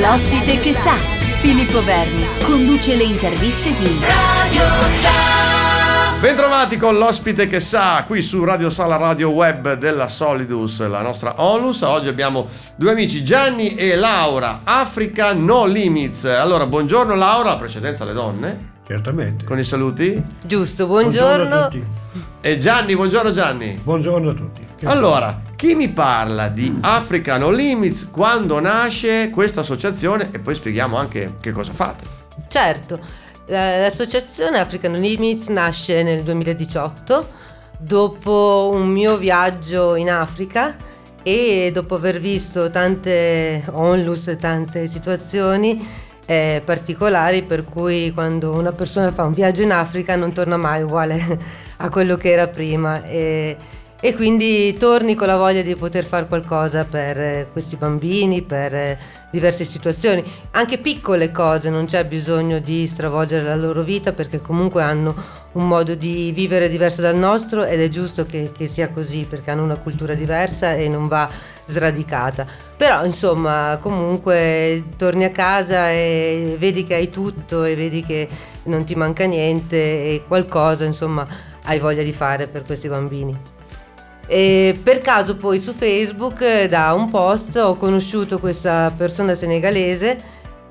L'ospite che sa. Filippo Verni conduce le interviste di Radio Sa. Bentrovati con l'ospite che sa qui su Radio Sala Radio Web della Solidus, la nostra Onlus. Oggi abbiamo due amici Gianni e Laura, Africa No Limits. Allora, buongiorno Laura, la precedenza alle donne. Certamente. Con i saluti? Giusto, buongiorno. buongiorno a tutti. E Gianni, buongiorno Gianni. Buongiorno a tutti. Che allora, chi mi parla di Africa No Limits, quando nasce questa associazione e poi spieghiamo anche che cosa fate. Certo, l'associazione Africa No Limits nasce nel 2018 dopo un mio viaggio in Africa e dopo aver visto tante onlus e tante situazioni eh, particolari per cui quando una persona fa un viaggio in Africa non torna mai uguale a quello che era prima. E, e quindi torni con la voglia di poter fare qualcosa per eh, questi bambini, per eh, diverse situazioni, anche piccole cose, non c'è bisogno di stravolgere la loro vita perché comunque hanno un modo di vivere diverso dal nostro ed è giusto che, che sia così perché hanno una cultura diversa e non va sradicata. Però insomma comunque torni a casa e vedi che hai tutto e vedi che non ti manca niente e qualcosa insomma hai voglia di fare per questi bambini. E per caso poi su Facebook da un post ho conosciuto questa persona senegalese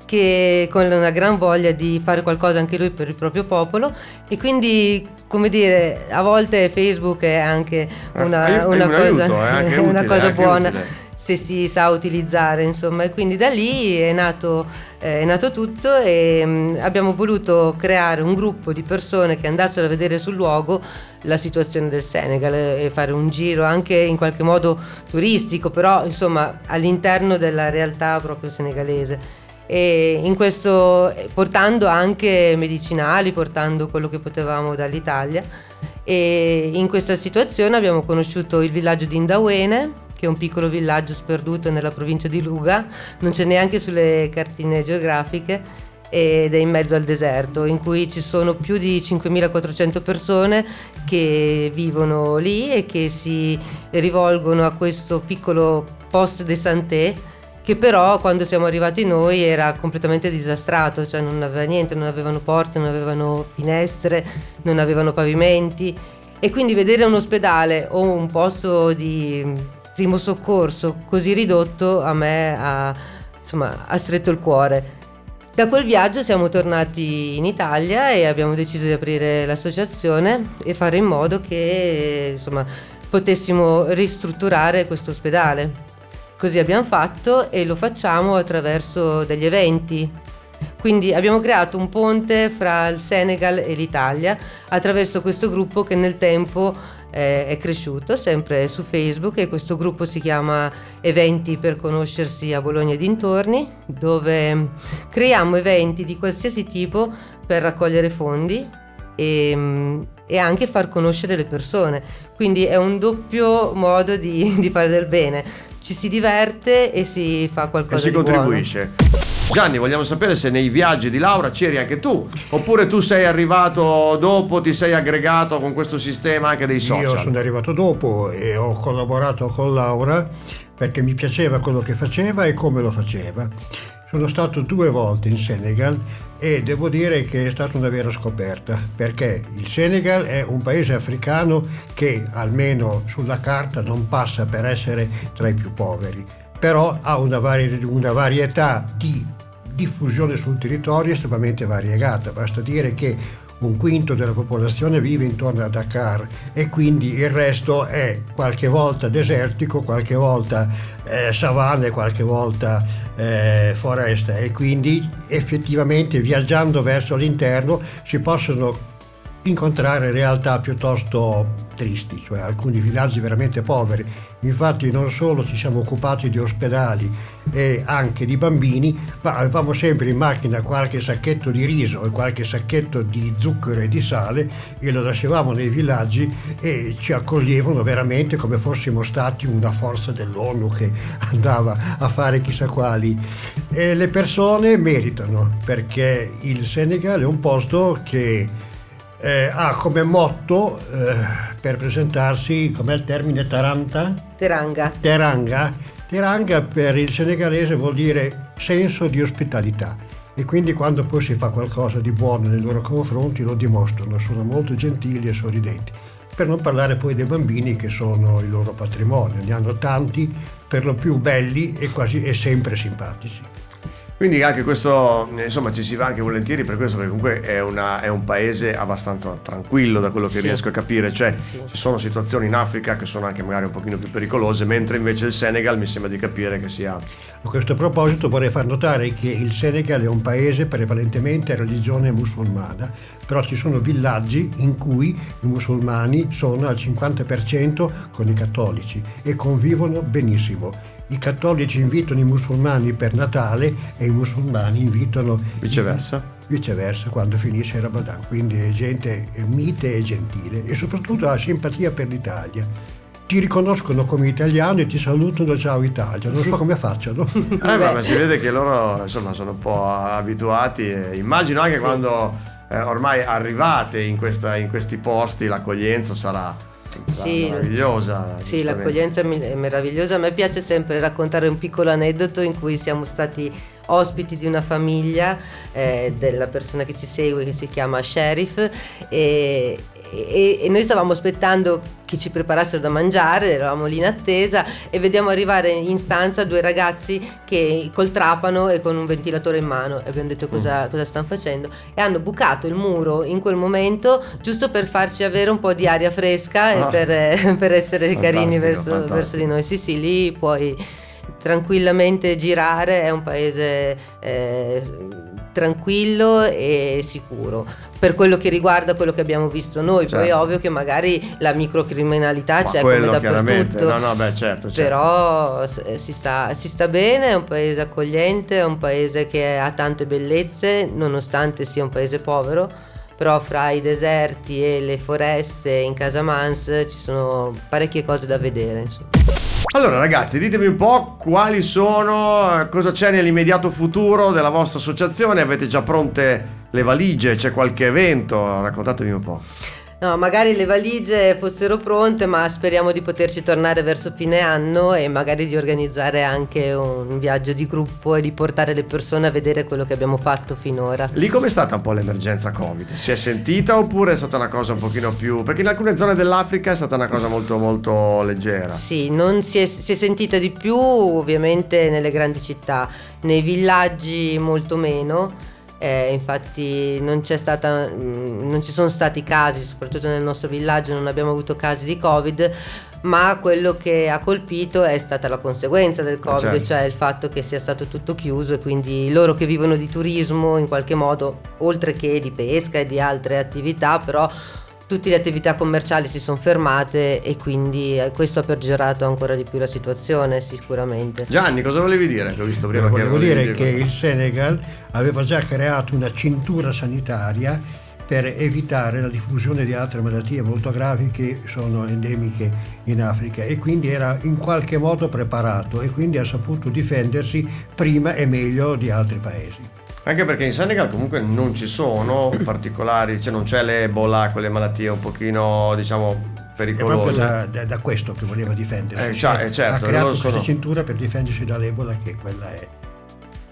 che con una gran voglia di fare qualcosa anche lui per il proprio popolo e quindi come dire a volte Facebook è anche eh, una, una cosa, aiuto, utile, una cosa buona. Utile se si sa utilizzare, insomma. E quindi da lì è nato, eh, è nato tutto e mm, abbiamo voluto creare un gruppo di persone che andassero a vedere sul luogo la situazione del Senegal e fare un giro anche in qualche modo turistico, però insomma all'interno della realtà proprio senegalese. E in questo portando anche medicinali, portando quello che potevamo dall'Italia. E in questa situazione abbiamo conosciuto il villaggio di Indawene, che è un piccolo villaggio sperduto nella provincia di Luga, non c'è neanche sulle cartine geografiche ed è in mezzo al deserto, in cui ci sono più di 5.400 persone che vivono lì e che si rivolgono a questo piccolo poste de santé che però quando siamo arrivati noi era completamente disastrato, cioè non aveva niente, non avevano porte, non avevano finestre, non avevano pavimenti. E quindi vedere un ospedale o un posto di primo soccorso così ridotto a me ha, insomma, ha stretto il cuore. Da quel viaggio siamo tornati in Italia e abbiamo deciso di aprire l'associazione e fare in modo che insomma, potessimo ristrutturare questo ospedale. Così abbiamo fatto e lo facciamo attraverso degli eventi. Quindi abbiamo creato un ponte fra il Senegal e l'Italia attraverso questo gruppo che nel tempo eh, è cresciuto sempre su Facebook e questo gruppo si chiama Eventi per conoscersi a Bologna e dintorni, dove creiamo eventi di qualsiasi tipo per raccogliere fondi e, e anche far conoscere le persone. Quindi è un doppio modo di, di fare del bene. Ci si diverte e si fa qualcosa e si di contribuisce. Buono. Gianni, vogliamo sapere se nei viaggi di Laura c'eri anche tu, oppure tu sei arrivato dopo, ti sei aggregato con questo sistema anche dei social? Io sono arrivato dopo e ho collaborato con Laura perché mi piaceva quello che faceva e come lo faceva. Sono stato due volte in Senegal e devo dire che è stata una vera scoperta perché il Senegal è un paese africano che almeno sulla carta non passa per essere tra i più poveri, però ha una, vari- una varietà di diffusione sul territorio estremamente variegata. Basta dire che un quinto della popolazione vive intorno a Dakar e quindi il resto è qualche volta desertico, qualche volta eh, savane, qualche volta eh, foresta e quindi effettivamente viaggiando verso l'interno si possono incontrare realtà piuttosto tristi, cioè alcuni villaggi veramente poveri. Infatti non solo ci siamo occupati di ospedali e anche di bambini, ma avevamo sempre in macchina qualche sacchetto di riso e qualche sacchetto di zucchero e di sale e lo lasciavamo nei villaggi e ci accoglievano veramente come fossimo stati una forza dell'ONU che andava a fare chissà quali. E le persone meritano perché il Senegal è un posto che eh, ha come motto eh, per presentarsi, com'è il termine Taranta? Teranga. Teranga, Teranga per il senegalese vuol dire senso di ospitalità e quindi quando poi si fa qualcosa di buono nei loro confronti lo dimostrano, sono molto gentili e sorridenti. Per non parlare poi dei bambini che sono il loro patrimonio, ne hanno tanti, per lo più belli e quasi e sempre simpatici. Quindi anche questo, insomma, ci si va anche volentieri per questo, perché comunque è, una, è un paese abbastanza tranquillo da quello che sì. riesco a capire, cioè sì. ci sono situazioni in Africa che sono anche magari un pochino più pericolose, mentre invece il Senegal mi sembra di capire che sia... A questo proposito vorrei far notare che il Senegal è un paese prevalentemente a religione musulmana, però ci sono villaggi in cui i musulmani sono al 50% con i cattolici e convivono benissimo i cattolici invitano i musulmani per Natale e i musulmani invitano viceversa, viceversa quando finisce il Ramadan. Quindi è gente mite e gentile e soprattutto ha simpatia per l'Italia. Ti riconoscono come italiano e ti salutano ciao Italia, non so come facciano. Eh, ma si vede che loro insomma, sono un po' abituati. E immagino anche sì. quando eh, ormai arrivate in, questa, in questi posti l'accoglienza sarà sì, meravigliosa. Sì, l'accoglienza è meravigliosa. A me piace sempre raccontare un piccolo aneddoto in cui siamo stati ospiti di una famiglia eh, della persona che ci segue che si chiama Sheriff e, e, e, noi stavamo aspettando che ci preparassero da mangiare, eravamo lì in attesa e vediamo arrivare in stanza due ragazzi che col trapano e con un ventilatore in mano e abbiamo detto cosa, mm. cosa stanno facendo e hanno bucato il muro in quel momento giusto per farci avere un po' di aria fresca ah. e per, per essere fantastico, carini verso, verso, di noi. Sì, sì, lì puoi tranquillamente girare, è un paese eh, tranquillo e sicuro per quello che riguarda quello che abbiamo visto noi. Certo. Poi è ovvio che magari la microcriminalità Ma c'è come dappertutto. No, no, beh, certo, certo. Però eh, si sta, si sta, bene, è un paese accogliente, è un paese che ha tante bellezze, nonostante sia un paese povero. Però fra i deserti e le foreste in Casamance ci sono parecchie cose da vedere. Insomma. Allora ragazzi, ditemi un po' quali sono, cosa c'è nell'immediato futuro della vostra associazione, avete già pronte le valigie, c'è qualche evento, raccontatemi un po'. No, magari le valigie fossero pronte, ma speriamo di poterci tornare verso fine anno e magari di organizzare anche un viaggio di gruppo e di portare le persone a vedere quello che abbiamo fatto finora. Lì com'è stata un po' l'emergenza Covid? Si è sentita oppure è stata una cosa un pochino più... perché in alcune zone dell'Africa è stata una cosa molto molto leggera. Sì, non si è, si è sentita di più ovviamente nelle grandi città, nei villaggi molto meno eh, infatti non, stata, mm, non ci sono stati casi, soprattutto nel nostro villaggio non abbiamo avuto casi di Covid, ma quello che ha colpito è stata la conseguenza del Covid, certo. cioè il fatto che sia stato tutto chiuso e quindi loro che vivono di turismo in qualche modo, oltre che di pesca e di altre attività, però tutte le attività commerciali si sono fermate e quindi eh, questo ha peggiorato ancora di più la situazione sicuramente. Gianni, cosa volevi dire? Che ho visto prima che volevo dire, dire che il Senegal aveva già creato una cintura sanitaria per evitare la diffusione di altre malattie molto gravi che sono endemiche in Africa e quindi era in qualche modo preparato e quindi ha saputo difendersi prima e meglio di altri paesi. Anche perché in Senegal comunque non ci sono particolari, cioè non c'è l'Ebola, quelle malattie un pochino, diciamo, pericolose. È proprio da, da questo che voleva difendersi. Eh, cioè, eh, certo, ha creato questa sono... cintura per difendersi dall'Ebola che quella è.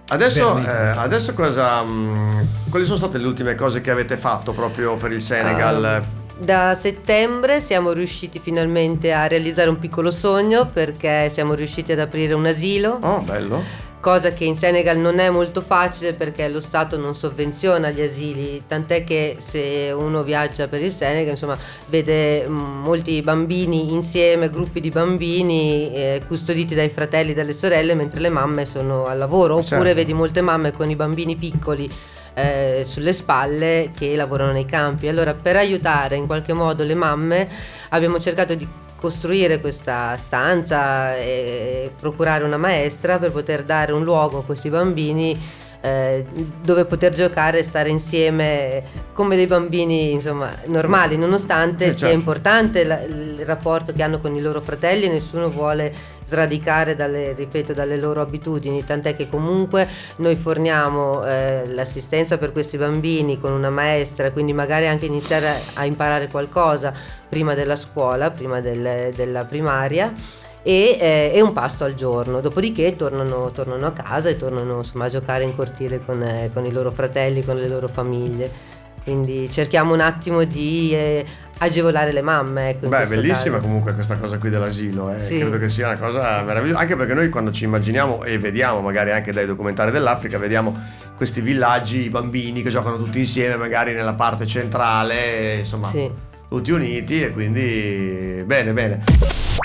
Adesso, eh, adesso cosa, mh, mm, quali sono state le ultime cose che avete fatto proprio per il Senegal? Uh, da settembre siamo riusciti finalmente a realizzare un piccolo sogno perché siamo riusciti ad aprire un asilo. Oh, bello cosa che in Senegal non è molto facile perché lo Stato non sovvenziona gli asili, tant'è che se uno viaggia per il Senegal insomma, vede mm, molti bambini insieme, gruppi di bambini eh, custoditi dai fratelli e dalle sorelle mentre le mamme sono al lavoro, oppure certo. vedi molte mamme con i bambini piccoli eh, sulle spalle che lavorano nei campi. Allora per aiutare in qualche modo le mamme abbiamo cercato di costruire questa stanza e procurare una maestra per poter dare un luogo a questi bambini eh, dove poter giocare e stare insieme come dei bambini insomma, normali, nonostante eh, sia certo. importante la, il rapporto che hanno con i loro fratelli, nessuno vuole sradicare dalle, ripeto, dalle loro abitudini, tant'è che comunque noi forniamo eh, l'assistenza per questi bambini con una maestra, quindi magari anche iniziare a, a imparare qualcosa prima della scuola, prima del, della primaria e, eh, e un pasto al giorno. Dopodiché tornano, tornano, a casa e tornano insomma, a giocare in cortile con, eh, con i loro fratelli, con le loro famiglie. Quindi cerchiamo un attimo di eh, agevolare le mamme. Ecco, Beh, bellissima caso. comunque questa cosa qui dell'asilo, eh. sì. credo che sia una cosa meravigliosa, anche perché noi quando ci immaginiamo e vediamo magari anche dai documentari dell'Africa, vediamo questi villaggi, i bambini che giocano tutti insieme magari nella parte centrale, insomma, sì. Tutti uniti e quindi bene, bene.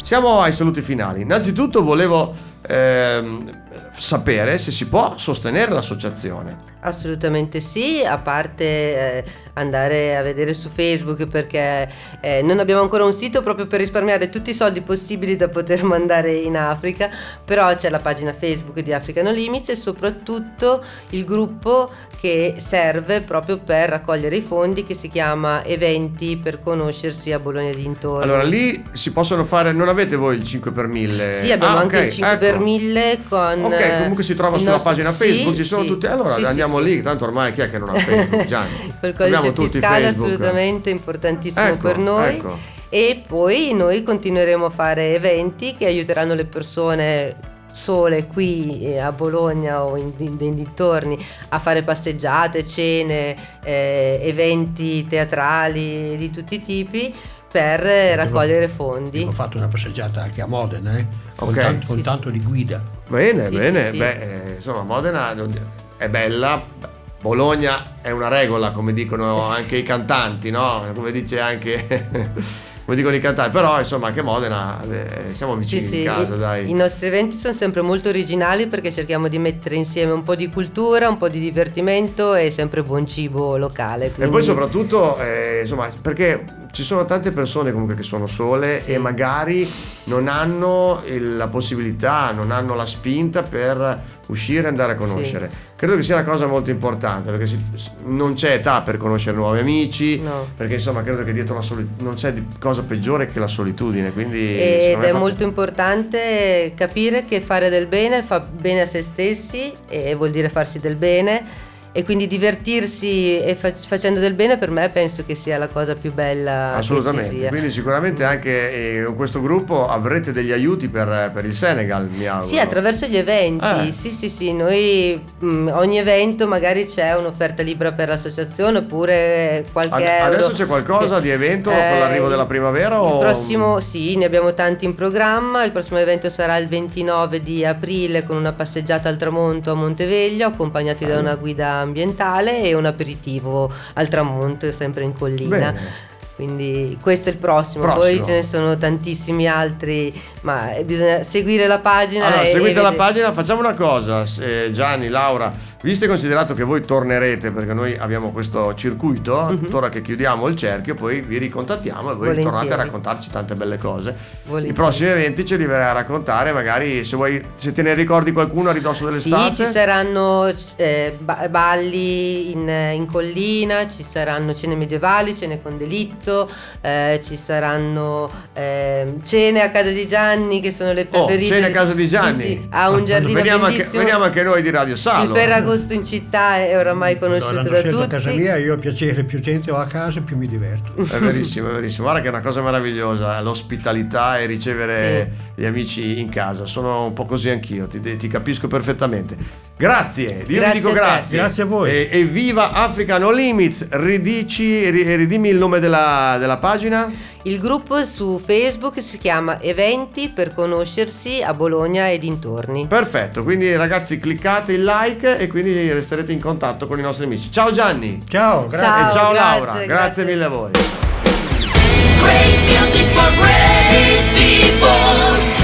Siamo ai saluti finali. Innanzitutto volevo ehm, sapere se si può sostenere l'associazione. Assolutamente sì, a parte eh, andare a vedere su Facebook perché eh, non abbiamo ancora un sito proprio per risparmiare tutti i soldi possibili da poter mandare in Africa, però c'è la pagina Facebook di Africa No Limits e soprattutto il gruppo che serve proprio per raccogliere i fondi che si chiama Eventi per conoscersi a Bologna e dintorni. Allora lì si possono fare, non avete voi il 5 per 1000? Sì, abbiamo ah, anche okay, il 5 ecco. per 1000 con... Ok, comunque si trova sulla nostro... pagina Facebook, sì, ci sono sì, tutti... Allora sì, andiamo lì, tanto ormai chi è che non ha Facebook? Gianni. Col codice fiscale assolutamente importantissimo ecco, per noi. Ecco. E poi noi continueremo a fare eventi che aiuteranno le persone sole qui eh, a Bologna o in, in, in dintorni a fare passeggiate, cene, eh, eventi teatrali di tutti i tipi per raccogliere fondi. Ho fatto una passeggiata anche a Modena, eh, con, okay. tanto, con sì, tanto di guida. Bene, sì, bene, sì, beh, eh, insomma Modena è bella, Bologna è una regola, come dicono anche i cantanti, no? Come dice anche come dicono i cantanti, però insomma anche Modena eh, siamo vicini sì, sì. casa, dai. I nostri eventi sono sempre molto originali perché cerchiamo di mettere insieme un po' di cultura, un po' di divertimento e sempre buon cibo locale. Quindi... E poi soprattutto, eh, insomma, perché ci sono tante persone comunque che sono sole sì. e magari non hanno la possibilità, non hanno la spinta per uscire e andare a conoscere. Credo che sia una cosa molto importante perché si, non c'è età per conoscere nuovi amici, no. perché insomma credo che dietro la solitudine non c'è cosa peggiore che la solitudine. Quindi, Ed è fatto... molto importante capire che fare del bene fa bene a se stessi e vuol dire farsi del bene e quindi divertirsi e fac- facendo del bene per me penso che sia la cosa più bella assolutamente. quindi sicuramente anche eh, con questo gruppo avrete degli aiuti per, per, il Senegal mi auguro. Sì attraverso gli eventi. Eh. sì sì sì noi mh, mm, ogni evento magari c'è un'offerta libera per l'associazione oppure qualche Ad, adesso c'è qualcosa che, di evento eh, con l'arrivo della primavera il o... prossimo sì ne abbiamo tanti in programma. Il prossimo evento sarà il 29 di aprile con una passeggiata al tramonto a Monteveglio accompagnati da una guida ambientale e un aperitivo al tramonto, sempre in collina. Bene. Quindi questo è il prossimo. prossimo. poi ce ne sono tantissimi altri, ma bisogna seguire la pagina. Allora, seguite la pagina, facciamo una cosa, Gianni, Laura, Visto e considerato che voi tornerete, perché noi abbiamo questo circuito, uh-huh. ora che chiudiamo il cerchio, poi vi ricontattiamo e voi Volentieri. tornate a raccontarci tante belle cose. Volentieri. I prossimi eventi ce li verrai a raccontare, magari se vuoi, se te ne ricordi qualcuno a ridosso dell'estate. Sì, ci saranno eh, balli in, in, collina, ci saranno cene medievali, cene con delitto, eh, ci saranno eh, cene a casa di Gianni che sono le oh, preferite. Oh, cene a casa di Gianni? Sì, sì. ha un giardino veniamo bellissimo. Anche, veniamo anche noi di Radio Salo. Il Ferragosto gusto in città è oramai conosciuto no, da tutti. a casa mia, io ho piacere, più gente ho a casa, più mi diverto. È verissimo, è verissimo. Guarda che è una cosa meravigliosa, l'ospitalità e ricevere sì. gli amici in casa. Sono un po' così anch'io, ti, ti capisco perfettamente. Grazie, io grazie vi dico grazie. Grazie a voi. E, evviva Africa No Limits, ridici, ridimmi il nome della, della pagina. Il gruppo su Facebook si chiama Eventi per conoscersi a Bologna e dintorni. Perfetto, quindi ragazzi cliccate il like e quindi resterete in contatto con i nostri amici. Ciao Gianni. Ciao, grazie. Ciao, e ciao grazie, Laura, grazie. grazie mille a voi. Great music for great people.